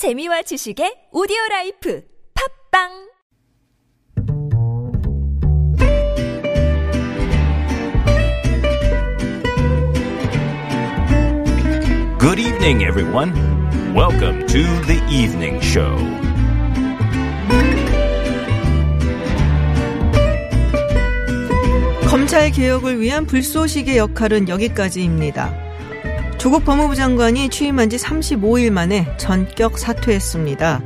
재미와 지식의 오디오 라이프 팝빵 Good evening, everyone. Welcome to the evening show. 검찰 개혁을 위한 불쏘시개 역할은 여기까지입니다. 조국 법무부 장관이 취임한 지 35일 만에 전격 사퇴했습니다.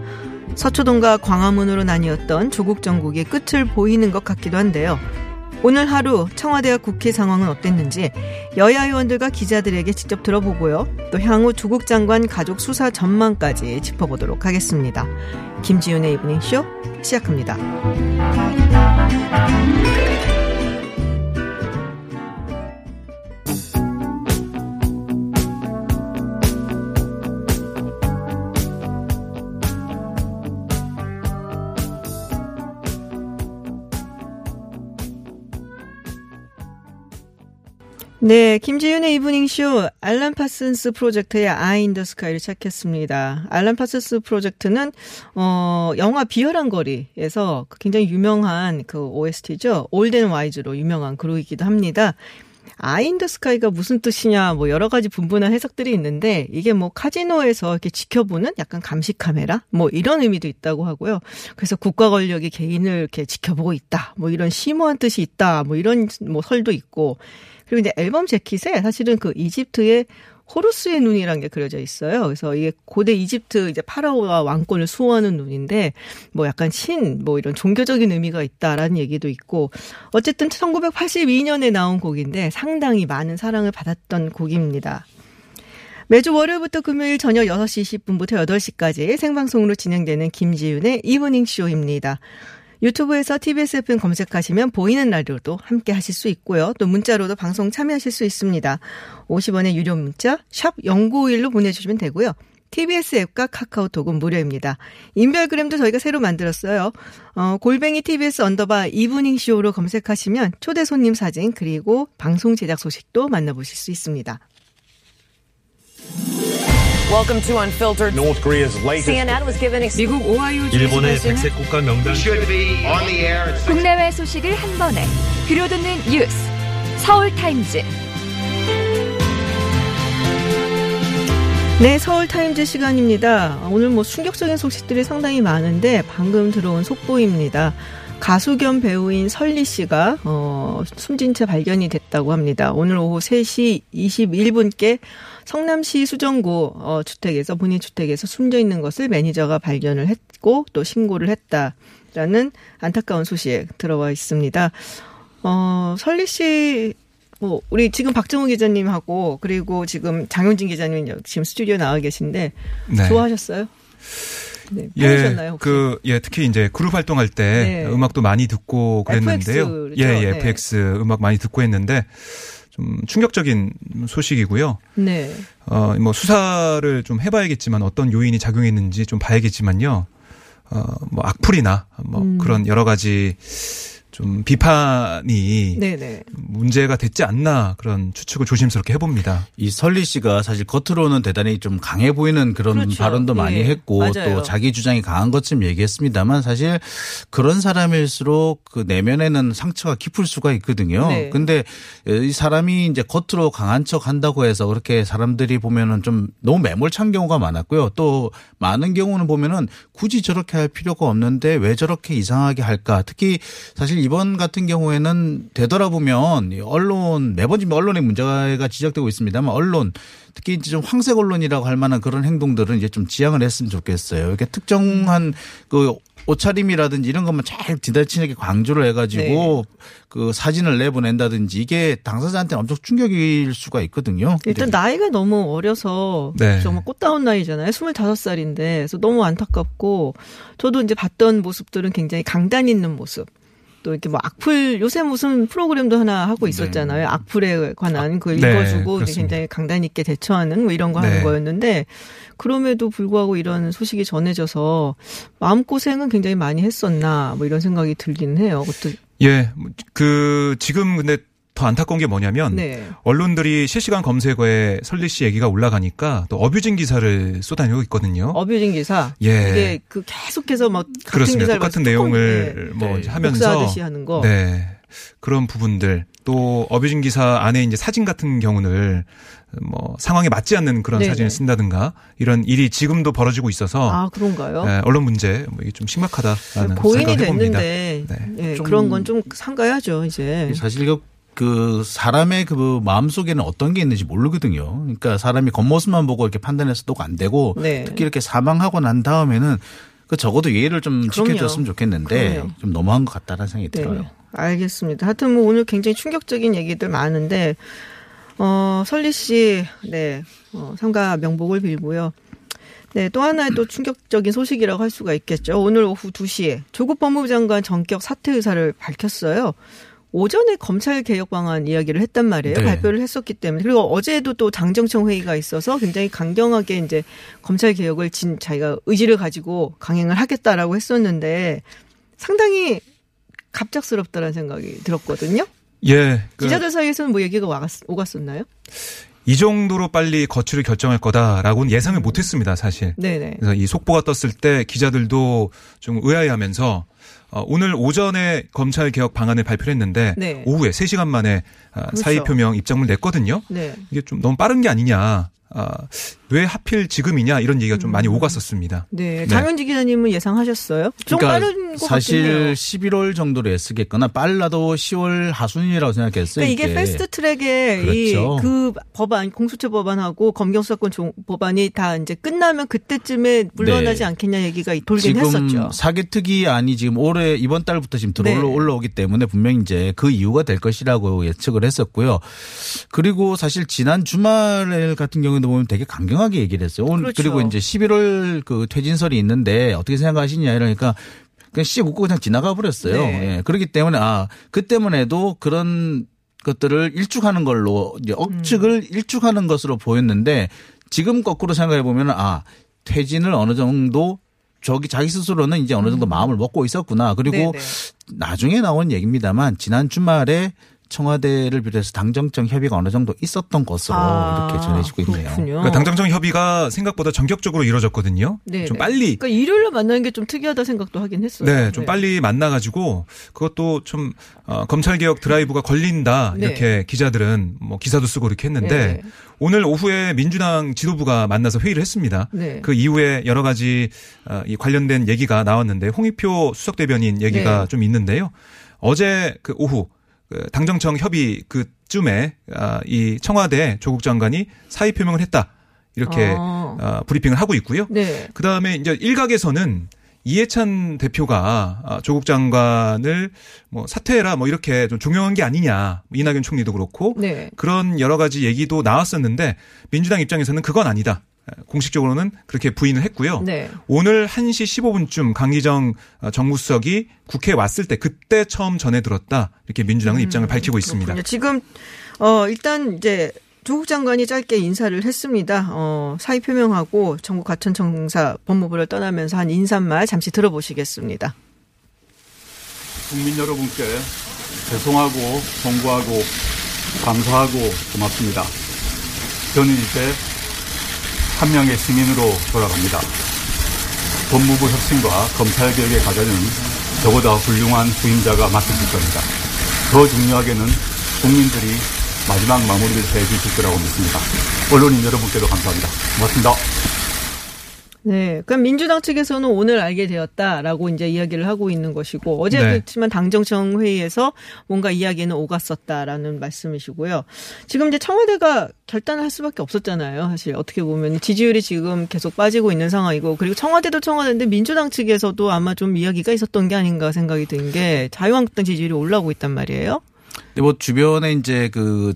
서초동과 광화문으로 나뉘었던 조국 정국의 끝을 보이는 것 같기도 한데요. 오늘 하루 청와대와 국회 상황은 어땠는지 여야 의원들과 기자들에게 직접 들어보고요. 또 향후 조국 장관 가족 수사 전망까지 짚어보도록 하겠습니다. 김지윤의 이브닝쇼 시작합니다. 네, 김지윤의 이브닝쇼 Alan Parsons Project의 Eye in the Sky를 시작했습니다. Alan Parsons Project는 어 영화 비열한 거리에서 굉장히 유명한 그 OST죠. Old and Wise로 유명한 그룹이기도 합니다. Eye in the Sky가 무슨 뜻이냐 뭐 여러 가지 분분한 해석들이 있는데 이게 뭐 카지노에서 이렇게 지켜보는 약간 감시 카메라 뭐 이런 의미도 있다고 하고요. 그래서 국가 권력이 개인을 이렇게 지켜보고 있다. 뭐 이런 심오한 뜻이 있다. 뭐 이런 뭐 설도 있고 그리고 이제 앨범 재킷에 사실은 그 이집트의 호루스의 눈이라는 게 그려져 있어요. 그래서 이게 고대 이집트 이제 파라오와 왕권을 수호하는 눈인데 뭐 약간 신 뭐 이런 종교적인 의미가 있다라는 얘기도 있고 어쨌든 1982년에 나온 곡인데 상당히 많은 사랑을 받았던 곡입니다. 매주 월요일부터 금요일 저녁 6시 20분부터 8시까지 생방송으로 진행되는 김지윤의 이브닝 쇼입니다. 유튜브에서 TBS FM 검색하시면 보이는 라디오도 함께 하실 수 있고요. 또 문자로도 방송 참여하실 수 있습니다. 50원의 유료 문자 샵 0951로 보내주시면 되고요. TBS 앱과 카카오톡은 무료입니다. 인별그램도 저희가 새로 만들었어요. 어, 골뱅이 TBS underbar 이브닝 쇼로 검색하시면 초대 손님 사진 그리고 방송 제작 소식도 만나보실 수 있습니다. Welcome to Unfiltered. North Korea's latest CNN was given 미국 오하이오 일본의 백색 국가 명단 should be on the air 국내외 소식을 한 번에 들려듣는 뉴스 서울 타임즈 네, 서울 타임즈 시간입니다. 오늘 뭐 충격적인 소식들이 상당히 많은데 방금 들어온 속보입니다. 가수 겸 배우인 설리 씨가 어, 숨진 채 발견이 됐다고 합니다. 오늘 오후 3시 21분께 성남시 수정구 어, 주택에서 본인 주택에서 숨져 있는 것을 매니저가 발견을 했고 또 신고를 했다라는 안타까운 소식 들어와 있습니다. 어, 설리 씨 뭐, 우리 지금 박정우 기자님하고 그리고 지금 장용진 기자님 지금 스튜디오 나와 계신데 네. 좋아하셨어요? 네, 예? 그, 예, 특히 이제 그룹 활동할 때 네. 음악도 많이 듣고 그랬는데요. FX 죠? 예, 예, 네. FX 음악 많이 듣고 했는데 좀 충격적인 소식이고요. 네. 어, 뭐 수사를 좀 해봐야겠지만 어떤 요인이 작용했는지 좀 봐야겠지만요. 어, 뭐 악플이나 뭐 음. 그런 여러 가지 좀 비판이 네네. 문제가 됐지 않나 그런 추측을 조심스럽게 해봅니다. 이 설리 씨가 사실 겉으로는 대단히 좀 강해 보이는 그런 그렇죠. 발언도 예. 많이 했고 맞아요. 또 자기 주장이 강한 것처럼 얘기했습니다만 사실 그런 사람일수록 그 내면에는 상처가 깊을 수가 있거든요. 네. 근데 이 사람이 이제 겉으로 강한 척 한다고 해서 그렇게 사람들이 보면은 좀 너무 매몰찬 경우가 많았고요. 또 많은 경우는 보면은 굳이 저렇게 할 필요가 없는데 왜 저렇게 이상하게 할까? 특히 사실 이번 같은 경우에는 되돌아보면 이 언론 매번 지금 언론의 문제가 지적되고 있습니다만 언론 특히 이제 좀 황색 언론이라고 할 만한 그런 행동들은 이제 좀 지양을 했으면 좋겠어요. 이렇게 특정한 그 옷차림이라든지 이런 것만 잘 지나치게 강조를 해가지고 그 사진을 내보낸다든지 이게 당사자한테 엄청 충격일 수가 있거든요. 일단 나이가 너무 어려서 네. 정말 꽃다운 나이잖아요. 25살인데 그래서 너무 안타깝고 저도 이제 봤던 모습들은 굉장히 강단 있는 모습. 또 이렇게 뭐 악플 요새 무슨 프로그램도 하나 하고 있었잖아요. 악플에 관한 네, 읽어주고 그렇습니다. 굉장히 강단 있게 대처하는 뭐 이런 거 하는 네. 거였는데 그럼에도 불구하고 이런 소식이 전해져서 마음 고생은 굉장히 많이 했었나 뭐 이런 생각이 들기는 해요. 그것도 예, 그 지금 근데 더 안타까운 게 뭐냐면 네. 언론들이 실시간 검색어에 설리 씨 얘기가 올라가니까 또 어뷰징 기사를 쏟아내고 있거든요. 어뷰징 기사. 예. 이게 그 계속해서 막 같은 그렇습니다. 기사를 똑같은 막 내용을 뭐 네. 하면서 복사하듯이 하는 거. 네. 그런 부분들 또 어뷰징 기사 안에 이제 사진 같은 경우를 뭐 상황에 맞지 않는 그런 네네. 사진을 쓴다든가 이런 일이 지금도 벌어지고 있어서 아 그런가요? 네, 언론 문제 뭐 이게 좀 심각하다라는 고인이 생각을 해봅니다. 됐는데 네. 예, 좀- 그런 건 좀 상가야죠 이제. 사실 그, 그 사람의 그 마음 속에는 어떤 게 있는지 모르거든요. 그러니까 사람이 겉모습만 보고 이렇게 판단해서도 안 되고 네. 특히 이렇게 사망하고 난 다음에는 그 적어도 예의를 좀 그럼요. 지켜줬으면 좋겠는데 그럼요. 좀 너무한 것 같다는 생각이 네. 들어요. 알겠습니다. 하여튼 뭐 오늘 굉장히 충격적인 얘기들 많은데 어 설리 씨, 네, 어, 삼가 명복을 빌고요. 네, 또 하나의 또 충격적인 소식이라고 할 수가 있겠죠. 오늘 오후 2시에 조국 법무부 장관 전격 사퇴 의사를 밝혔어요. 오전에 검찰 개혁 방안 이야기를 했단 말이에요. 네. 발표를 했었기 때문에. 그리고 어제도 또 당정청 회의가 있어서 굉장히 강경하게 이제 검찰 개혁을 진 자기가 의지를 가지고 강행을 하겠다라고 했었는데 상당히 갑작스럽다는 생각이 들었거든요. 예. 그 기자들 사이에서는 뭐 얘기가 와갔, 오갔었나요? 이 정도로 빨리 거취를 결정할 거다라고는 예상을 못 했습니다, 사실. 네네. 그래서 이 속보가 떴을 때 기자들도 좀 의아해 하면서 어, 오늘 오전에 검찰 개혁 방안을 발표를 했는데 네. 오후에 3시간 만에 아, 그렇죠. 사의 표명 입장을 냈거든요. 네. 이게 좀 너무 빠른 게 아니냐. 아, 왜 하필 지금이냐 이런 얘기가 좀 음. 많이 오갔었습니다. 네. 장현지 기자님은 예상하셨어요? 좀 빠른 것 그러니까 사실 같네요. 11월 정도로 애쓰겠거나 빨라도 10월 하순이라고 생각했어요. 그러니까 이게 이게. 패스트 트랙에 그렇죠. 이그 법안 공수처 법안하고 검경 수사권 종- 법안이 다 이제 끝나면 그때쯤에 물러나지 네. 않겠냐 얘기가 돌긴 지금 했었죠. 사개특위 안이 지금 올해 이번 달부터 지금 들어 네. 올라오기 때문에 분명히 이제 그 이유가 될 것이라고 예측을 했었고요. 그리고 사실 지난 주말 같은 경우 도 보면 되게 강경하게 얘기를 했어요. 오늘 그렇죠. 그리고 이제 11월 그 퇴진설이 있는데 어떻게 생각하시냐 이러니까 그냥 씩 웃고 그냥 지나가 버렸어요. 네. 예. 그렇기 때문에 아, 그 때문에도 그런 것들을 일축하는 걸로 이제 억측을 일축하는 것으로 보였는데 지금 거꾸로 생각해 보면 아, 퇴진을 어느 정도 저기 자기 스스로는 이제 어느 정도 마음을 먹고 있었구나. 그리고 음. 네네. 나중에 나온 얘기입니다만 지난 주말에 청와대를 비롯해서 당정청 협의가 어느 정도 있었던 것으로 아, 이렇게 전해지고 있네요. 그렇군요. 그러니까 당정청 협의가 생각보다 전격적으로 이루어졌거든요. 네네. 좀 빨리 그러니까 일요일에 만나는 게 좀 특이하다 생각도 하긴 했어요. 네, 좀 빨리 만나가지고 그것도 좀 어, 검찰 개혁 드라이브가 걸린다 네. 이렇게 기자들은 뭐 기사도 쓰고 이렇게 했는데 네. 오늘 오후에 민주당 지도부가 만나서 회의를 했습니다. 네. 그 이후에 여러 가지 어, 이 관련된 얘기가 나왔는데 홍익표 수석 대변인 얘기가 네. 좀 있는데요. 어제 그 오후 그 당정청 협의 그쯤에 아, 이 청와대 조국 장관이 사의 표명을 했다 이렇게 아. 어, 브리핑을 하고 있고요. 네. 그 다음에 이제 일각에서는 이해찬 대표가 아, 조국 장관을 뭐 사퇴해라 뭐 이렇게 좀 종용한 게 아니냐 뭐 이낙연 총리도 그렇고 네. 그런 여러 가지 얘기도 나왔었는데 민주당 입장에서는 그건 아니다. 공식적으로는 그렇게 부인을 했고요. 네. 오늘 1시 15분쯤 강기정 어, 정무수석이 국회에 왔을 때 그때 처음 전해 들었다. 이렇게 민주당은 입장을 밝히고 있습니다. 음, 그렇군요. 지금 어 일단 이제 조국 장관이 짧게 인사를 했습니다. 어 사의 표명하고 전국 가천청사 법무부를 떠나면서 한 인사말 잠시 들어보시겠습니다. 국민 여러분께 죄송하고 송구하고 감사하고 고맙습니다. 저는 이제 한 명의 시민으로 돌아갑니다. 법무부 혁신과 검찰 개혁의 과제는 저보다 훌륭한 후임자가 맡으실 겁니다. 더 중요하게는 국민들이 마지막 마무리를 해 주실 거라고 믿습니다. 언론인 여러분께도 감사합니다. 고맙습니다. 네. 그럼 민주당 측에서는 오늘 알게 되었다라고 이제 이야기를 하고 있는 것이고 어제 네. 그렇지만 당정청 회의에서 뭔가 이야기는 오갔었다라는 말씀이시고요. 지금 이제 청와대가 결단을 할 수밖에 없었잖아요. 사실 어떻게 보면 지지율이 지금 계속 빠지고 있는 상황이고 그리고 청와대도 청와대인데 민주당 측에서도 아마 좀 이야기가 있었던 게 아닌가 생각이 든 게 자유한국당 지지율이 올라오고 있단 말이에요. 근데 뭐 주변에 이제 그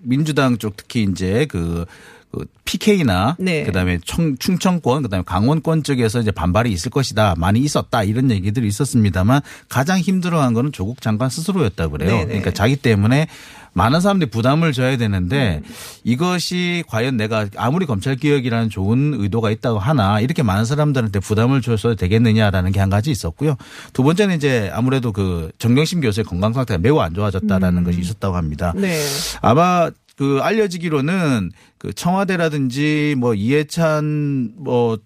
민주당 쪽 특히 이제 그 그 PK나 네. 그다음에 청, 충청권 그다음에 강원권 쪽에서 이제 반발이 있을 것이다 많이 있었다 이런 얘기들이 있었습니다만 가장 힘들어한 거는 조국 장관 스스로였다 고 그래요. 네네. 그러니까 자기 때문에 많은 사람들이 부담을 져야 되는데 음. 이것이 과연 내가 아무리 검찰 개혁이라는 좋은 의도가 있다고 하나 이렇게 많은 사람들한테 부담을 줘서 되겠느냐라는 게 한 가지 있었고요. 두 번째는 이제 아무래도 그 정경심 교수의 건강 상태가 매우 안 좋아졌다라는 것이 있었다고 합니다. 네. 아마 그 알려지기로는 그 청와대라든지 뭐 이해찬 뭐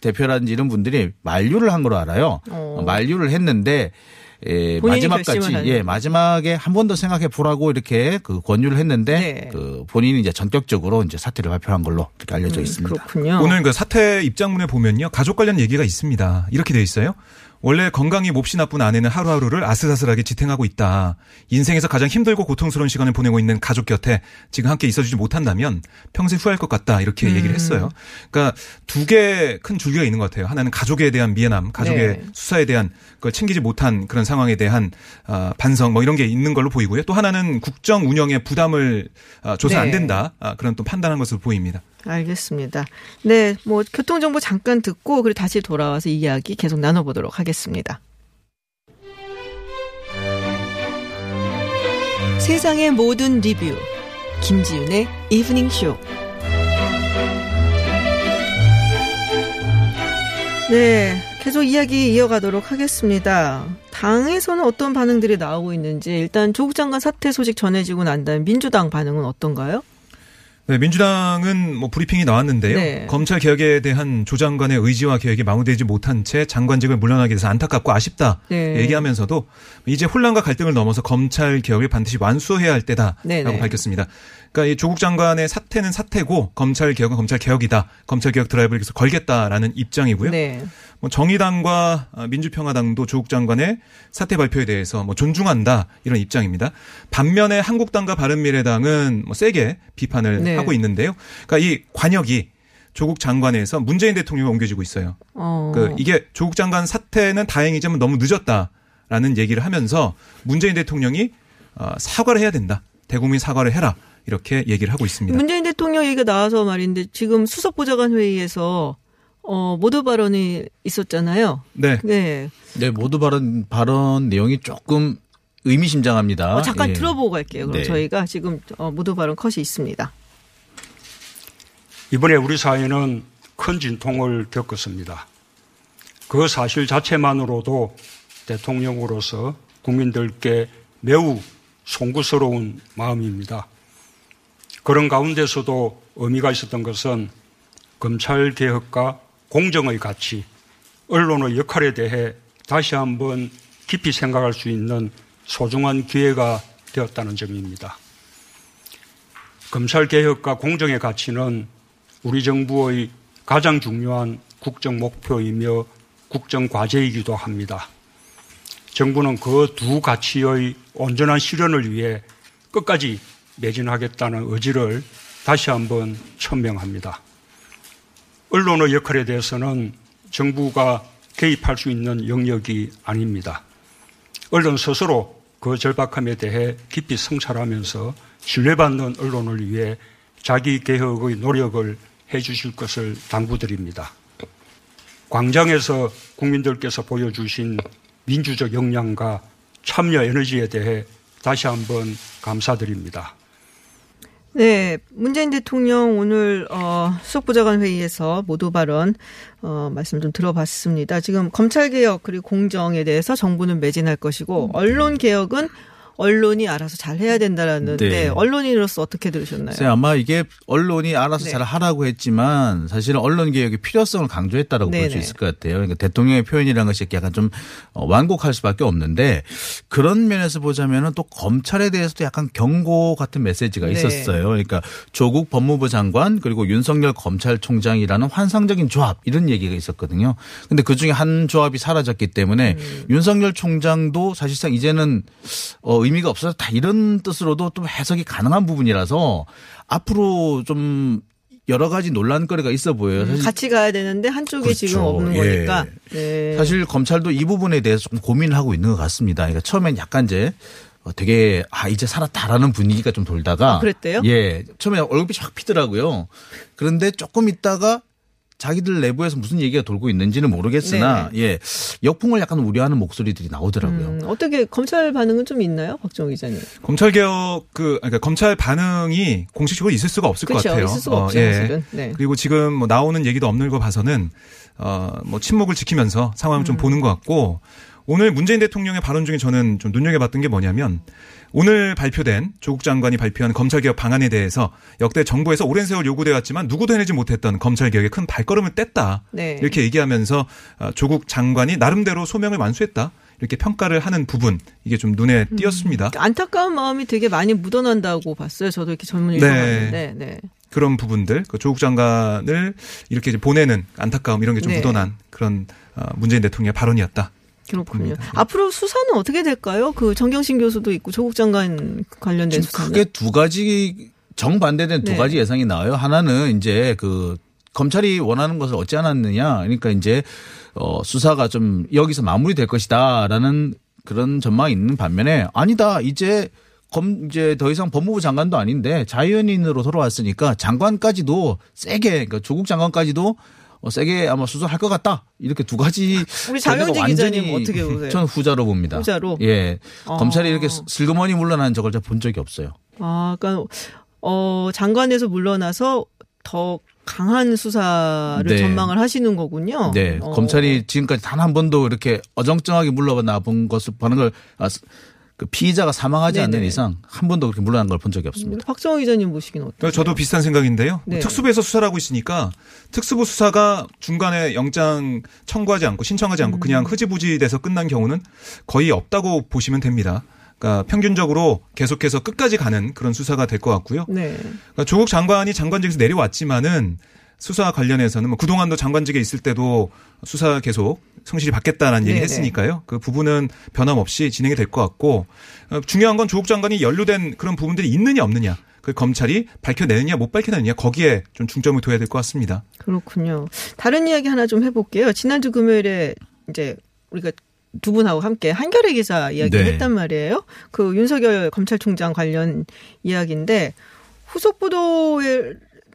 대표라든지 이런 분들이 만류를 한 걸로 알아요. 어. 어, 만류를 했는데 예, 마지막까지. 예 마지막에 한 번 더 생각해 보라고 이렇게 그 권유를 했는데 네. 그 본인이 이제 전격적으로 이제 사퇴를 발표한 걸로 이렇게 알려져 있습니다. 그렇군요. 오늘 그 사퇴 입장문에 보면요. 가족 관련 얘기가 있습니다. 이렇게 돼 있어요. 원래 건강이 몹시 나쁜 아내는 하루하루를 아슬아슬하게 지탱하고 있다. 인생에서 가장 힘들고 고통스러운 시간을 보내고 있는 가족 곁에 지금 함께 있어주지 못한다면 평생 후회할 것 같다. 이렇게 음. 얘기를 했어요. 그러니까 두 개 큰 줄기가 있는 것 같아요. 하나는 가족에 대한 미안함, 가족의 네. 수사에 대한 그걸 챙기지 못한 그런 상황에 대한 아, 반성 뭐 이런 게 있는 걸로 보이고요. 또 하나는 국정 운영에 부담을 아, 줘서 안 네. 된다. 아, 그런 또 판단한 것으로 보입니다. 알겠습니다. 네, 뭐 교통정보 잠깐 듣고 그리고 다시 돌아와서 이 이야기 계속 나눠보도록 하겠습니다. 세상의 모든 리뷰 김지윤의 이브닝 쇼. 네, 계속 이야기 이어가도록 하겠습니다. 당에서는 어떤 반응들이 나오고 있는지 일단 조국 장관 사퇴 소식 전해지고 난 다음 민주당 반응은 어떤가요? 네, 민주당은 뭐 브리핑이 나왔는데요. 네. 검찰 개혁에 대한 조 장관의 의지와 계획이 마무되지 못한 채 장관직을 물러나게 돼서 안타깝고 아쉽다 네. 얘기하면서도 이제 혼란과 갈등을 넘어서 검찰 개혁을 반드시 완수해야 할 때다라고 네네. 밝혔습니다. 그러니까 이 조국 장관의 사퇴는 사퇴고 검찰 개혁은 검찰 개혁이다. 검찰 개혁 드라이브를 계속 걸겠다라는 입장이고요. 네. 뭐 정의당과 민주평화당도 조국 장관의 사퇴 발표에 대해서 뭐 존중한다 이런 입장입니다. 반면에 한국당과 바른미래당은 뭐 세게 비판을 네. 하고 있는데요. 그러니까 이 관역이 조국 장관에서 문재인 대통령에 옮겨지고 있어요. 어. 그 이게 조국 장관 사퇴는 다행이지만 너무 늦었다라는 얘기를 하면서 문재인 대통령이 어, 사과를 해야 된다. 대국민 사과를 해라. 이렇게 얘기를 하고 있습니다. 문재인 대통령 얘기가 나와서 말인데 지금 수석보좌관 회의에서 어 모두 발언이 있었잖아요. 네. 네. 네, 모두 발언 발언 내용이 조금 의미심장합니다. 어, 잠깐 예. 들어보고 갈게요. 그럼 네. 저희가 지금 어, 모두 발언 컷이 있습니다. 이번에 우리 사회는 큰 진통을 겪었습니다. 그 사실 자체만으로도 대통령으로서 국민들께 매우 송구스러운 마음입니다. 그런 가운데서도 의미가 있었던 것은 검찰 개혁과 공정의 가치, 언론의 역할에 대해 다시 한번 깊이 생각할 수 있는 소중한 기회가 되었다는 점입니다. 검찰 개혁과 공정의 가치는 우리 정부의 가장 중요한 국정 목표이며 국정 과제이기도 합니다. 정부는 그 두 가치의 온전한 실현을 위해 끝까지 매진하겠다는 의지를 다시 한번 천명합니다. 언론의 역할에 대해서는 정부가 개입할 수 있는 영역이 아닙니다. 언론 스스로 그 절박함에 대해 깊이 성찰하면서 신뢰받는 언론을 위해 자기 개혁의 노력을 해 주실 것을 당부드립니다. 광장에서 국민들께서 보여주신 민주적 역량과 참여 에너지에 대해 다시 한번 감사드립니다. 네, 문재인 대통령 오늘 어 수석보좌관 회의에서 모두 발언 어 말씀 좀 들어봤습니다. 지금 검찰 개혁 그리고 공정에 대해서 정부는 매진할 것이고 언론 개혁은 언론이 알아서 잘 해야 된다라는데 네. 언론인으로서 어떻게 들으셨나요? 아마 이게 언론이 알아서 네. 잘 하라고 했지만 사실은 언론 개혁의 필요성을 강조했다라고 볼 수. 있을 것 같아요. 그러니까 대통령의 표현이라는 것이 약간 좀 어, 완곡할 수밖에 없는데 그런 면에서 보자면은 또 검찰에 대해서도 약간 경고 같은 메시지가 네. 있었어요. 그러니까 조국 법무부 장관 그리고 윤석열 검찰총장이라는 환상적인 조합 이런 얘기가 있었거든요. 근데 그 중에 한 조합이 사라졌기 때문에 음. 윤석열 총장도 사실상 이제는 어, 의미가 없어서 다 이런 뜻으로도 좀 해석이 가능한 부분이라서 앞으로 좀 여러 가지 논란거리가 있어 보여요. 사실 같이 가야 되는데 한쪽이 지금 그렇죠. 없는 예. 거니까. 네. 사실 검찰도 이 부분에 대해서 좀 고민을 하고 있는 것 같습니다. 그러니까 처음엔 약간 이제 어, 되게 아 이제 살았다라는 분위기가 좀 돌다가 아, 그랬대요? 예 처음에 얼굴이 확 피더라고요. 그런데 조금 있다가 자기들 내부에서 무슨 얘기가 돌고 있는지는 모르겠으나 예 역풍을 약간 우려하는 목소리들이 나오더라고요. 음, 어떻게 검찰 반응은 좀 있나요, 박정우 기자님? 검찰 개혁 그 그러니까 검찰 반응이 공식적으로 있을 수가 없을 것 그렇죠. 같아요. 있을 수가 없죠, 사실은. 네. 그리고 지금 뭐 나오는 얘기도 없는 거 봐서는 어뭐 침묵을 지키면서 상황을 음. 좀 보는 것 같고 오늘 문재인 대통령의 발언 중에 저는 좀 눈여겨봤던 게 뭐냐면 오늘 발표된 조국 장관이 발표한 검찰개혁 방안에 대해서 역대 정부에서 오랜 세월 요구돼 왔지만 누구도 해내지 못했던 검찰개혁에 큰 발걸음을 뗐다. 네. 이렇게 얘기하면서 어, 조국 장관이 나름대로 소명을 완수했다. 이렇게 평가를 하는 부분 이게 좀 눈에 음. 띄었습니다. 안타까운 마음이 되게 많이 묻어난다고 봤어요. 저도 이렇게 전문 네. 요청하는데. 네. 그런 부분들, 그 조국 장관을 이렇게 보내는 안타까움 이런 게좀 네. 묻어난 그런 어, 문재인 대통령의 발언이었다. 그렇군요. 봅니다. 앞으로 수사는 어떻게 될까요? 그 정경심 교수도 있고 조국 장관 관련된 수사는. 크게 두 가지 정반대된 두 네. 가지 예상이 나와요. 하나는 이제 그 검찰이 원하는 것을 얻지 않았느냐. 그러니까 이제 어 수사가 좀 여기서 마무리될 것이다라는 그런 전망이 있는 반면에 아니다. 이제 검 이제 더 이상 법무부 장관도 아닌데 자연인으로 돌아왔으니까 장관까지도 세게 그러니까 조국 장관까지도 어, 세게 아마 수사할 것 같다. 이렇게 두 가지 우리 장영진 완전히 기자님 어떻게 보세요? 저는 후자로 봅니다. 후자로? 예. 아. 검찰이 이렇게 슬그머니 물러나는 적을 제가 본 적이 없어요. 아, 그러니까 어 장관에서 물러나서 더 강한 수사를 네. 전망을 하시는 거군요. 네. 어. 검찰이 지금까지 단 한 번도 이렇게 어정쩡하게 물러나 본 것을 보는 걸, 아, 그 피의자가 사망하지 네네. 않는 이상 한 번도 그렇게 물러난 걸 본 적이 없습니다. 박정호 기자님 보시기는 어때요? 그러니까 저도 비슷한 생각인데요. 네. 특수부에서 수사를 하고 있으니까 특수부 수사가 중간에 영장 청구하지 않고 신청하지 음. 않고 그냥 흐지부지 돼서 끝난 경우는 거의 없다고 보시면 됩니다. 그러니까 평균적으로 계속해서 끝까지 가는 그런 수사가 될 것 같고요. 네. 그러니까 조국 장관이 장관직에서 내려왔지만은 수사 관련해서는 뭐 그동안도 장관직에 있을 때도 수사 계속 성실히 받겠다는 얘기 네네. 했으니까요. 그 부분은 변함없이 진행이 될 것 같고 어, 중요한 건 조국 장관이 연루된 그런 부분들이 있느냐 없느냐. 그 검찰이 밝혀내느냐 못 밝혀내느냐 거기에 좀 중점을 둬야 될 것 같습니다. 그렇군요. 다른 이야기 하나 좀 해볼게요. 지난주 금요일에 이제 우리가 두 분하고 함께 한겨레 기사 이야기를 네. 했단 말이에요. 그 윤석열 검찰총장 관련 이야기인데 후속 보도에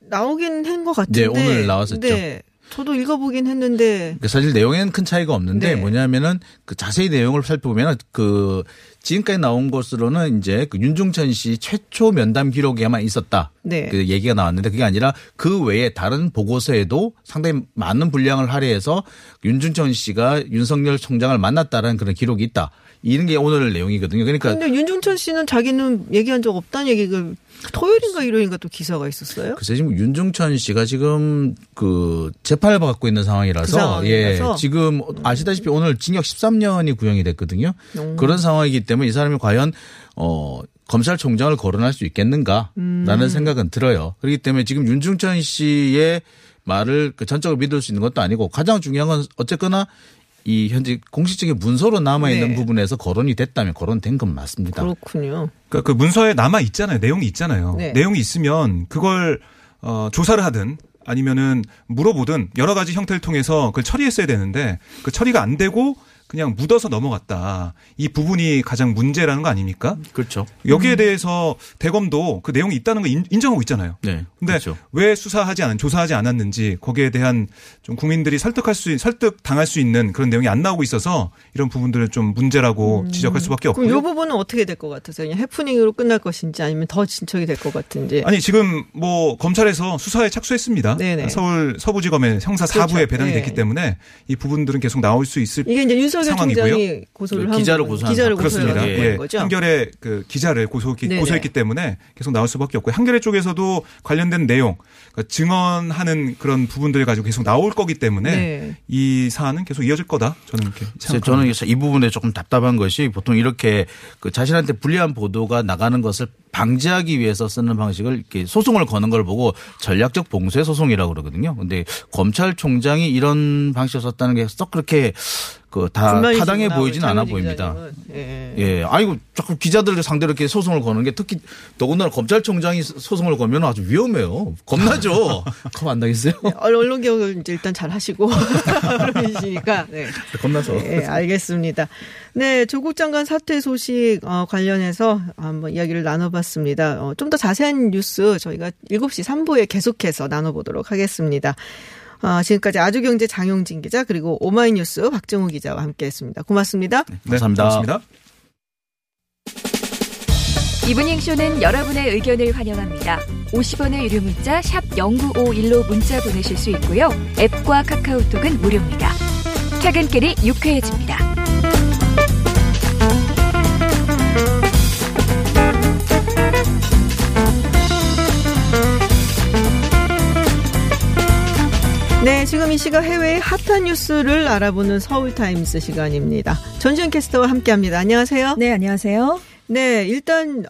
나오긴 한 것 같은데. 네, 오늘 나왔었죠. 네. 저도 읽어보긴 했는데 그 사실 내용에는 큰 차이가 없는데 네. 뭐냐면은 그 자세히 내용을 살펴보면 그 지금까지 나온 것으로는 이제 그 윤중천 씨 최초 면담 기록에만 있었다. 네. 그 얘기가 나왔는데 그게 아니라 그 외에 다른 보고서에도 상당히 많은 분량을 할애해서 윤중천 씨가 윤석열 총장을 만났다라는 그런 기록이 있다. 이런 게 오늘 내용이거든요. 그러니까 근데 윤종천 씨는 자기는 얘기한 적 없다는 얘기가 토요일인가 일요일인가 또 기사가 있었어요. 글쎄 지금 윤중천 씨가 지금 그 재판을 받고 있는 그 상황이라서 상황이라서? 예 지금 아시다시피 오늘 징역 13년이 구형이 됐거든요. 음. 그런 상황이기 때문에 이 사람이 과연 어 검찰총장을 거론할 수 있겠는가라는 음. 생각은 들어요. 그렇기 때문에 지금 윤중천 씨의 말을 그 전적으로 믿을 수 있는 것도 아니고 가장 중요한 건 어쨌거나 이 현재 공식적인 문서로 남아 있는 네. 부분에서 거론이 됐다면 거론된 건 맞습니다. 그렇군요. 그러니까 그 문서에 남아 있잖아요. 내용이 있잖아요. 네. 내용이 있으면 그걸 어, 조사를 하든 아니면은 물어보든 여러 가지 형태를 통해서 그걸 처리했어야 되는데 그 처리가 안 되고 그냥 묻어서 넘어갔다. 이 부분이 가장 문제라는 거 아닙니까? 그렇죠. 여기에 대해서 대검도 그 내용이 있다는 걸 인- 인정하고 있잖아요. 네. 근데 그렇죠. 왜 수사하지 않은 조사하지 않았는지 거기에 대한 좀 국민들이 설득할 수 있- 설득 당할 수 있는 그런 내용이 안 나오고 있어서 이런 부분들을 좀 문제라고 지적할 수밖에 그럼 이. 부분은 어떻게 될 것 같아서 그냥 해프닝으로 끝날 것인지 아니면 더 진척이 될 것 같은지. 아니 지금 뭐 검찰에서 수사에 착수했습니다. 네네. 서울 서부지검에 형사 그렇죠. 4부에 배당이 네. 됐기 때문에 이 부분들은 계속 나올 수 있을 이게 이제 윤석 열 상황이고요. 총장이 고소를 그한 기자를 고소한 기자를. 그렇습니다. 고소한 예. 거죠. 한겨레 그 기자를 고소, 네네. 고소했기 때문에 계속 나올 수밖에 없고요. 한겨레 쪽에서도 관련된 내용, 그러니까 증언하는 그런 부분들 가지고 계속 나올 거기 때문에 네. 이 사안은 계속 이어질 거다. 저는 이렇게 생각합니다. 저는 그래서 이 부분에 조금 답답한 것이 보통 이렇게 그 자신한테 불리한 보도가 나가는 것을 방지하기 위해서 쓰는 방식을 이렇게 소송을 거는 걸 보고 전략적 봉쇄 소송이라고 그러거든요. 근데 검찰총장이 이런 방식을 썼다는 게 썩 그렇게 그다 불만이시구나, 타당해 보이진 않아 보입니다. 예. 예, 아이고 자꾸 기자들을 상대로 이렇게 소송을 거는 게 특히 더군다나 검찰총장이 소송을 걸면 아주 위험해요. 겁나죠. 겁 안 나겠어요? 언론 개혁을 이제 일단 잘 하시고 그러시니까 네. 겁나서. 네, 알겠습니다. 네, 조국 장관 사퇴 소식 어, 관련해서 한번 이야기를 나눠봤습니다. 어, 좀더 자세한 뉴스 저희가 7시 3부에 계속해서 나눠보도록 하겠습니다. 어, 지금까지 아주경제 장용진 기자 그리고 오마이뉴스 박정우 기자와 함께했습니다. 고맙습니다. 네, 감사합니다. 고맙습니다. 이브닝 쇼는 여러분의 의견을 환영합니다. 50원의 유료 문자 샵 0951로 문자 보내실 수 있고요. 앱과 카카오톡은 무료입니다. 퇴근길이 유쾌해집니다. 네, 지금 이 시각 해외의 핫한 뉴스를 알아보는 서울타임스 시간입니다. 전지현 캐스터와 함께합니다. 안녕하세요. 네, 안녕하세요. 네, 일단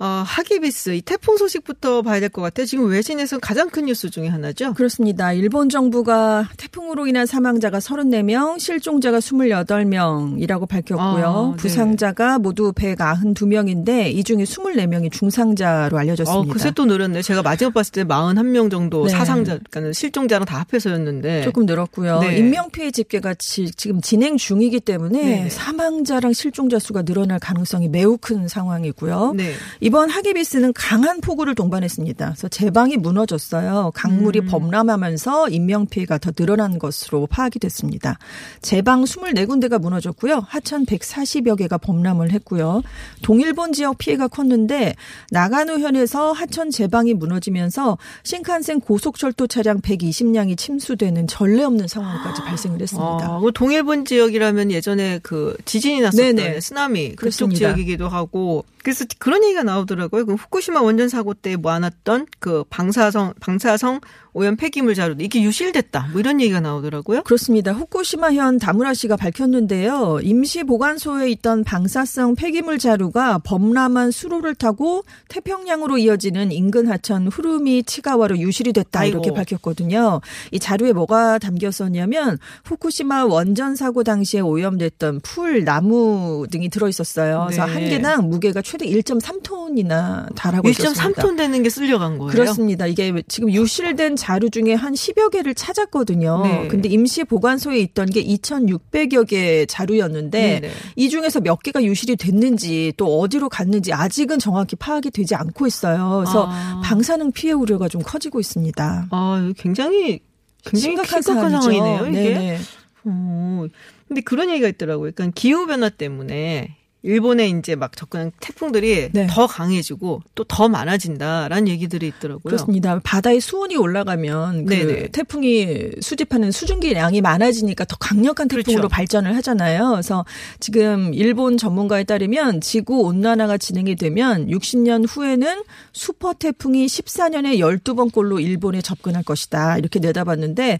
어, 하기비스 이 태풍 소식부터 봐야 될 것 같아요. 지금 외신에서 가장 큰 뉴스 중에 하나죠. 그렇습니다. 일본 정부가 태풍으로 인한 사망자가 34명, 실종자가 28명이라고 밝혔고요. 아, 네. 부상자가 모두 192명인데 이 중에 24명이 중상자로 알려졌습니다. 어, 그새 또 늘었네. 제가 마지막 봤을 때 41명 정도 네. 사상자, 그러니까 실종자랑 다 합해서였는데. 조금 늘었고요. 네. 인명 피해 집계가 지, 금 진행 중이기 때문에 네. 사망자랑 실종자 수가 늘어날 가능성이 매우 큰 상황이고요. 네. 이번 하기비스는 강한 폭우를 동반했습니다. 그래서 제방이 무너졌어요. 강물이 음. 범람하면서 인명피해가 더 늘어난 것으로 파악이 됐습니다. 제방 24군데가 무너졌고요. 하천 140여 개가 범람을 했고요. 동일본 지역 피해가 컸는데 나가노현에서 하천 제방이 무너지면서 신칸센 고속철도 차량 120량이 침수되는 전례 없는 상황까지 발생을 했습니다. 아, 그 동일본 지역이라면 예전에 그 지진이 났었던 네네. 쓰나미 그쪽. 지역이기도 하고 그래서 그런 얘기가 나 오더라고요. 그 후쿠시마 원전 사고 때 모아놨던 그 방사성 방사성 오염 폐기물 자료 이게 유실됐다. 뭐 이런 얘기가 나오더라고요. 그렇습니다. 후쿠시마현 다무라 씨가 밝혔는데요. 임시 보관소에 있던 방사성 폐기물 자루가 범람한 수로를 타고 태평양으로 이어지는 인근 하천 후루미치가와로 유실이 됐다 이렇게 아이고. 밝혔거든요. 이 자료에 뭐가 담겼었냐면 후쿠시마 원전 사고 당시에 오염됐던 풀, 나무 등이 들어 있었어요. 그래서 네. 한 개당 무게가 최대 1.3톤이나 달하고 있었습니다. 1.3톤 되는 게 쓸려간 거예요. 그렇습니다. 이게 지금 유실된 자루 중에 한 10여 개를 찾았거든요. 네. 근데 임시 보관소에 있던 게 2,600여 개 자루였는데 네네. 이 중에서 몇 개가 유실이 됐는지 또 어디로 갔는지 아직은 정확히 파악이 되지 않고 있어요. 그래서 아. 방사능 피해 우려가 좀 커지고 있습니다. 아, 굉장히 굉장히 심각한 심각한. 상황이네요. 이게. 네네. 어, 근데 그런 얘기가 있더라고요. 그러니까 기후 변화 때문에 일본에 이제 막 접근한 태풍들이 네. 더 강해지고 또 더 많아진다라는 얘기들이 있더라고요. 그렇습니다. 바다의 수온이 올라가면 그. 태풍이 수집하는 수증기 양이 많아지니까 더 강력한 태풍으로 그렇죠. 발전을 하잖아요. 그래서 지금 일본 전문가에 따르면 지구 온난화가 진행이 되면 60년 후에는 슈퍼 태풍이 14년에 12번꼴로 일본에 접근할 것이다. 이렇게 내다봤는데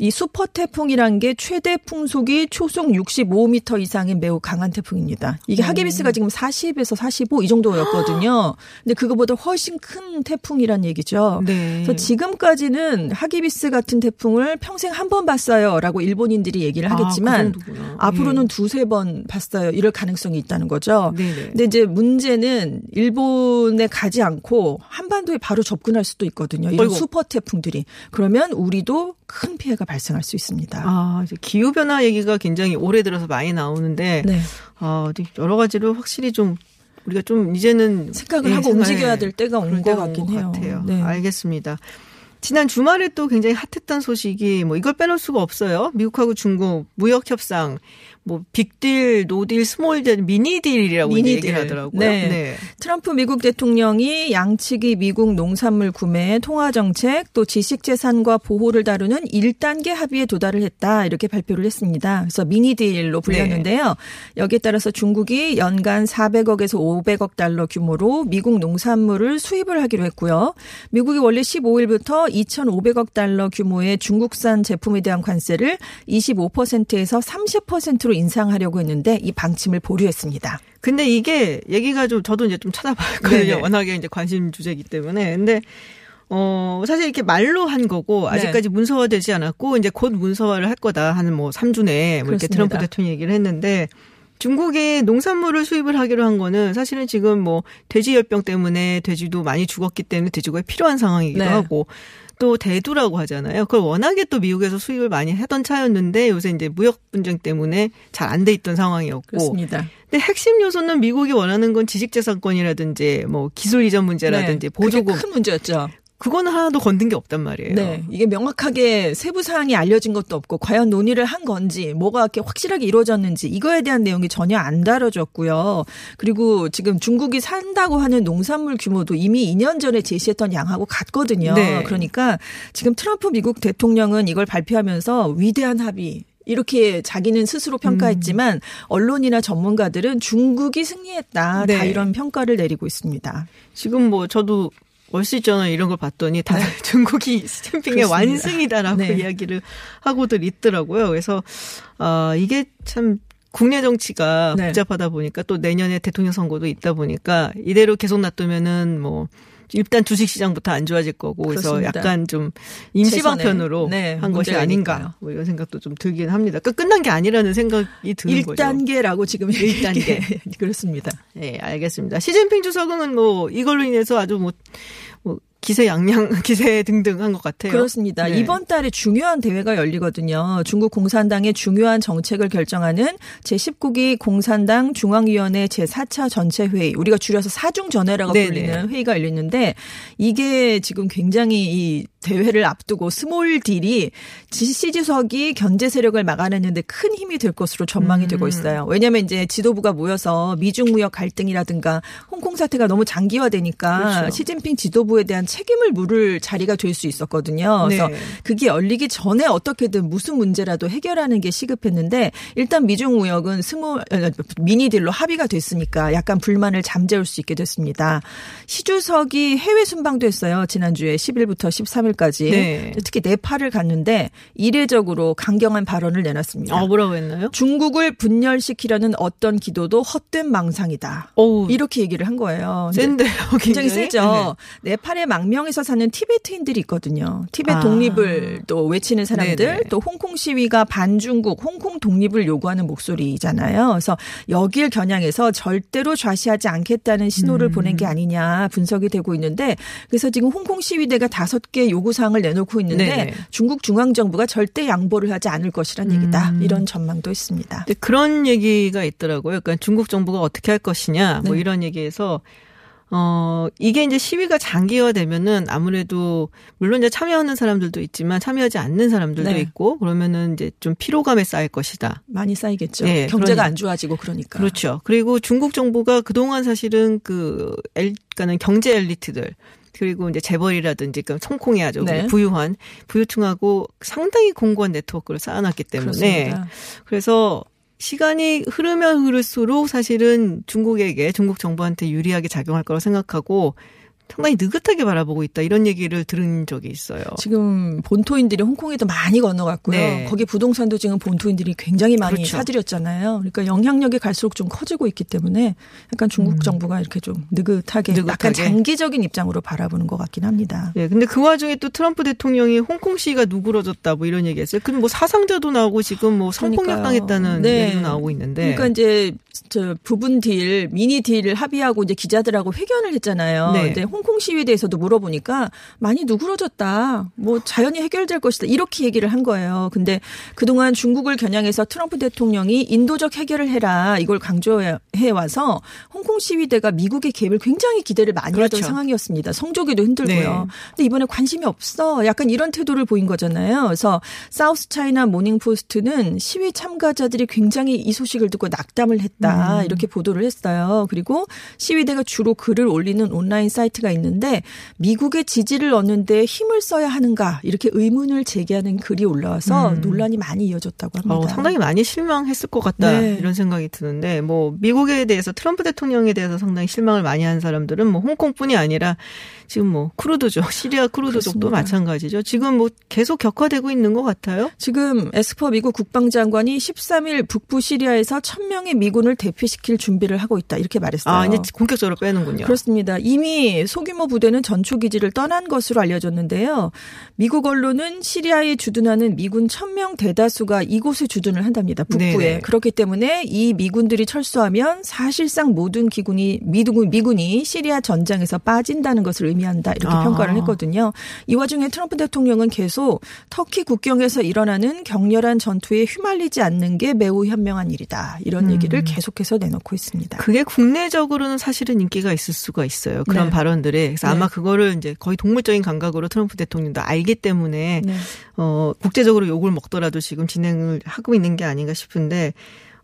이 슈퍼 태풍이란 게 최대 풍속이 초속 65m 이상의 매우 강한 태풍입니다. 이게 하기비스가 지금 40에서 45 이 정도였거든요. 근데 그거보다 훨씬 큰 태풍이란 얘기죠. 네. 그래서 지금까지는 하기비스 같은 태풍을 평생 한 번 봤어요라고 일본인들이 얘기를 아, 하겠지만 그 정도구나. 앞으로는 예. 두세 번 봤어요. 이럴 가능성이 있다는 거죠. 네네. 근데 이제 문제는 일본에 가지 않고 한반도에 바로 접근할 수도 있거든요. 이런. 슈퍼 태풍들이. 그러면 우리도 큰 피해가 발생할 수 있습니다. 아, 이제 기후 변화 얘기가 굉장히 오래 들어서 많이 나오는데 네. 아, 여러 가지로 확실히 좀 우리가 좀 이제는 생각을 예, 하고 움직여야 될 때가 온 것 같긴 것 해요. 같아요. 네. 알겠습니다. 지난 주말에 또 굉장히 핫했던 소식이 뭐 이걸 빼놓을 수가 없어요. 미국하고 중국 무역 협상 뭐 빅딜, 노딜, 스몰딜, 미니딜이라고 미니딜. 얘기를 하더라고요. 네. 트럼프 미국 대통령이 양측이 미국 농산물 구매, 통화 정책, 또 지식 재산권 보호를 다루는 1단계 합의에 도달을 했다. 이렇게 발표를 했습니다. 그래서 미니 딜로 불렸는데요. 여기에 따라서 중국이 연간 400억에서 500억 달러 규모로 미국 농산물을 수입을 하기로 했고요. 미국이 원래 15일부터 2,500억 달러 규모의 중국산 제품에 대한 관세를 25%에서 30%로 인상하려고 했는데 이 방침을 보류했습니다. 근데 이게 얘기가 좀 저도 이제 좀 찾아봤거든요. 워낙에 이제 관심 주제이기 때문에. 근데 어, 사실 이렇게 말로 한 거고 네. 아직까지 문서화되지 않았고 이제 곧 문서화를 할 거다 하는 뭐 3주 내에 뭐 이렇게. 트럼프 대통령이 얘기를 했는데 중국이 농산물을 수입을 하기로 한 거는 사실은 지금 뭐 돼지 열병 때문에 돼지도 많이 죽었기 때문에 돼지고기 필요한 상황이기도 네. 하고 또 대두라고 하잖아요. 그걸 워낙에 또 미국에서 수입을 많이 하던 차였는데 요새 이제 무역 분쟁 때문에 잘 안 돼 있던 상황이었고 그렇습니다. 근데 핵심 요소는 미국이 원하는 건 지식재산권이라든지 뭐 기술 이전 문제라든지 네, 보조금 그게 큰 문제였죠. 그거는 하나도 건든 게 없단 말이에요. 네. 이게 명확하게 세부 사항이 알려진 것도 없고 과연 논의를 한 건지 뭐가 이렇게 확실하게 이루어졌는지 이거에 대한 내용이 전혀 안 다뤄졌고요. 그리고 지금 중국이 산다고 하는 농산물 규모도 이미 2년 전에 제시했던 양하고 같거든요. 네. 그러니까 지금 트럼프 미국 대통령은 이걸 발표하면서 위대한 합의 이렇게 자기는 스스로 평가했지만 언론이나 전문가들은 중국이 승리했다. 다 네. 이런 평가를 내리고 있습니다. 지금 뭐 저도 월시저널 이런 걸 봤더니 다들 중국이 시진핑의 그렇습니다. 완승이다라고 네. 이야기를 하고들 있더라고요. 그래서 아 이게 참 국내 정치가 네. 복잡하다 보니까 또 내년에 대통령 선거도 있다 보니까 이대로 계속 놔두면은 뭐 일단 주식 시장부터 안 좋아질 거고 그래서 그렇습니다. 약간 좀 임시 방편으로 최선의, 네, 한 것이 아닌가. 뭐 이런 생각도 좀 들긴 합니다. 그러니까 끝난 게 아니라는 생각이 드는 거죠. 1단계라고 지금 1단계. 그렇습니다. 네, 알겠습니다. 시진핑 주석은 뭐 이걸로 인해서 아주 뭐, 뭐 기세 양양, 기세 등등 한 것 같아요. 그렇습니다. 네. 이번 달에 중요한 대회가 열리거든요. 중국 공산당의 중요한 정책을 결정하는 제19기 공산당 중앙위원회 제4차 전체 회의, 우리가 줄여서 사중전회라고 네네. 불리는 회의가 열리는데 이게 지금 굉장히 이 대회를 앞두고 스몰 딜이 시 주석이 견제 세력을 막아내는데 큰 힘이 될 것으로 전망이 음. 되고 있어요. 왜냐하면 이제 지도부가 모여서 미중 무역 갈등이라든가 홍콩 사태가 너무 장기화되니까 그렇죠. 시진핑 지도부에 대한 책임을 물을 자리가 될 수 있었거든요. 그래서 네. 그게 열리기 전에 어떻게든 무슨 문제라도 해결하는 게 시급했는데 일단 미중 무역은 스몰 어, 미니 딜로 합의가 됐으니까 약간 불만을 잠재울 수 있게 됐습니다. 시주석이 해외 순방도 했어요. 지난주에 10일부터 13일 까지 네. 특히 네팔을 갔는데 이례적으로 강경한 발언을 내놨습니다. 어, 뭐라고 했나요? 중국을 분열시키려는 어떤 기도도 헛된 망상이다. 어우, 이렇게 얘기를 한 거예요. 센데요. 굉장히 굉장히? 세죠. 네팔의 망명에서 사는 티베트인들이 있거든요. 티베트 아. 독립을 또 외치는 사람들, 네네. 또 홍콩 시위가 반중국, 홍콩 독립을 요구하는 목소리잖아요. 그래서 여길 겨냥해서 절대로 좌시하지 않겠다는 신호를 음. 보낸 게 아니냐 분석이 되고 있는데 그래서 지금 홍콩 시위대가 다섯 개 요구 사항을 내놓고 있는데 네네. 중국 중앙 정부가 절대 양보를 하지 않을 것이란 얘기다. 음. 이런 전망도 있습니다. 그런 얘기가 있더라고요. 그러니까 중국 정부가 어떻게 할 것이냐, 뭐 네. 이런 얘기에서 어 이게 이제 시위가 장기화되면은 아무래도 물론 이제 참여하는 사람들도 있지만 참여하지 않는 사람들도 네. 있고 그러면은 이제 좀 피로감에 쌓일 것이다. 많이 쌓이겠죠. 네, 경제가 그러니- 안 좋아지고 그러니까. 그렇죠. 그리고 중국 정부가 그동안 사실은 그 엘, 그러니까는 경제 엘리트들 그리고 이제 재벌이라든지 그 홍콩의 아주 네. 부유한 부유층하고 상당히 공고한 네트워크를 쌓아놨기 때문에 그렇습니다. 그래서 시간이 흐르면 흐를수록 사실은 중국에게 중국 정부한테 유리하게 작용할 거라고 생각하고 상당히 느긋하게 바라보고 있다 이런 얘기를 들은 적이 있어요. 지금 본토인들이 홍콩에도 많이 건너갔고요. 네. 거기 부동산도 지금 본토인들이 굉장히 많이 그렇죠. 사들였잖아요. 그러니까 영향력이 갈수록 좀 커지고 있기 때문에 약간 중국 정부가 이렇게 좀 느긋하게, 음. 느긋하게. 약간 장기적인 입장으로 바라보는 것 같긴 합니다. 네, 근데 그 와중에 또 트럼프 대통령이 홍콩 시위가 누그러졌다 뭐 이런 얘기했어요. 그럼 뭐 사상자도 나오고 지금 뭐 성폭력. 당했다는 네. 얘기도 나오고 있는데. 그러니까 이제 저 부분 딜, 미니 딜을 합의하고 이제 기자들하고 회견을 했잖아요. 네. 홍콩 시위에 대해서도 물어보니까 많이 누그러졌다. 뭐 자연히 해결될 것이다. 이렇게 얘기를 한 거예요. 근데 그동안 중국을 겨냥해서 트럼프 대통령이 인도적 해결을 해라. 이걸 강조해 와서 홍콩 시위대가 미국의 개입을 굉장히 기대를 많이 그렇죠. 하던 상황이었습니다. 성조기도 흔들고요. 네. 근데 이번에 관심이 없어. 약간 이런 태도를 보인 거잖아요. 그래서 사우스 차이나 모닝 포스트는 시위 참가자들이 굉장히 이 소식을 듣고 낙담을 했다. 이렇게 보도를 했어요. 그리고 시위대가 주로 글을 올리는 온라인 사이트가 있는데 미국의 지지를 얻는데 힘을 써야 하는가 이렇게 의문을 제기하는 글이 올라와서 논란이 많이 이어졌다고 합니다. 어, 상당히 많이 실망했을 것 같다 네. 이런 생각이 드는데 뭐 미국에 대해서 트럼프 대통령에 대해서 상당히 실망을 많이 한 사람들은 뭐 홍콩뿐이 아니라 지금 뭐 쿠르드족 시리아 쿠르드족도 그렇습니다. 마찬가지죠. 지금 뭐 계속 격화되고 있는 것 같아요. 지금 에스퍼 미국 국방장관이 13일 북부 시리아에서 1000명의 미군을 대피시킬 준비를 하고 있다 이렇게 말했어요. 아 이제 본격적으로 빼는군요. 그렇습니다. 이미 소규모 부대는 전초 기지를 떠난 것으로 알려졌는데요. 미국 언론은 시리아에 주둔하는 미군 1000명 대다수가 이곳에 주둔을 한답니다. 북부에. 네네. 그렇기 때문에 이 미군들이 철수하면 사실상 모든 기군이 미군 미군이 시리아 전장에서 빠진다는 것을 의미한다 이렇게 아. 평가를 했거든요. 이 와중에 트럼프 대통령은 계속 터키 국경에서 일어나는 격렬한 전투에 휘말리지 않는 게 매우 현명한 일이다 이런 음. 얘기를 계속해서 내놓고 있습니다. 그게 국내적으로는 사실은 인기가 있을 수가 있어요. 그런 네. 발언 들에. 그래서 네. 아마 그거를 이제 거의 동물적인 감각으로 트럼프 대통령도 알기 때문에 네. 어, 국제적으로 욕을 먹더라도 지금 진행을 하고 있는 게 아닌가 싶은데,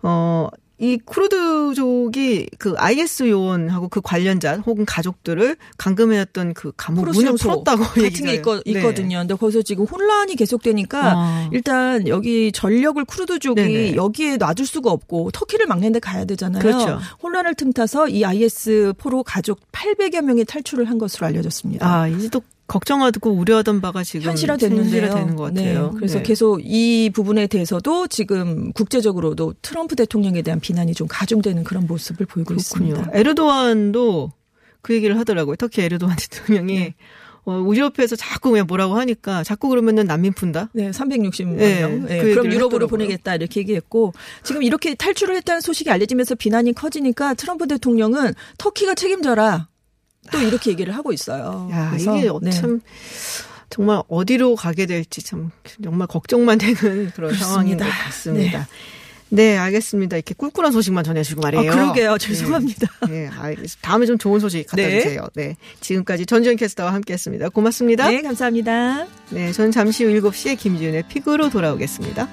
어, 이 쿠르드족이 그 IS 요원하고 그 관련자 혹은 가족들을 감금해왔던 그 감옥 문을 풀었다고 같은 게 있거, 네. 있거든요. 근데 거기서 지금 혼란이 계속되니까 아. 일단 여기 전력을 쿠르드족이 네네. 여기에 놔둘 수가 없고 터키를 막는데 가야 되잖아요. 그렇죠. 혼란을 틈타서 이 IS 포로 가족 800여 명이 탈출을 한 것으로 알려졌습니다. 아, 이제 또 걱정하고 우려하던 바가 지금 현실화됐는데요. 현실화되는 것 같아요. 네, 그래서 네. 계속 이 부분에 대해서도 지금 국제적으로도 트럼프 대통령에 대한 비난이 좀 가중되는 그런 모습을 보이고 그렇군요. 있습니다. 에르도안도 그 얘기를 하더라고요. 터키 에르도안 대통령이 네. 어, 우리 옆에서 자꾸 왜 뭐라고 하니까 자꾸 그러면은 난민 푼다. 네, 360만 네, 명. 네, 그 그럼 유럽으로 했더라고요. 보내겠다 이렇게 얘기했고 지금 이렇게 탈출을 했다는 소식이 알려지면서 비난이 커지니까 트럼프 대통령은 터키가 책임져라. 또 이렇게 얘기를 하고 있어요. 야, 그래서, 이게 네. 참 정말 어디로 가게 될지 참 정말 걱정만 되는 그런 그렇습니다. 상황인 것 같습니다. 네. 알겠습니다. 이렇게 꿀꿀한 소식만 전해주고 말이에요. 아, 그러게요. 죄송합니다. 네, 알겠습니다. 다음에 좀 좋은 소식 갖다 네. 주세요. 네. 지금까지 전지현 캐스터와 함께 했습니다. 고맙습니다. 네, 감사합니다. 네, 저는 잠시 후 7시에 김지윤의 픽으로 돌아오겠습니다.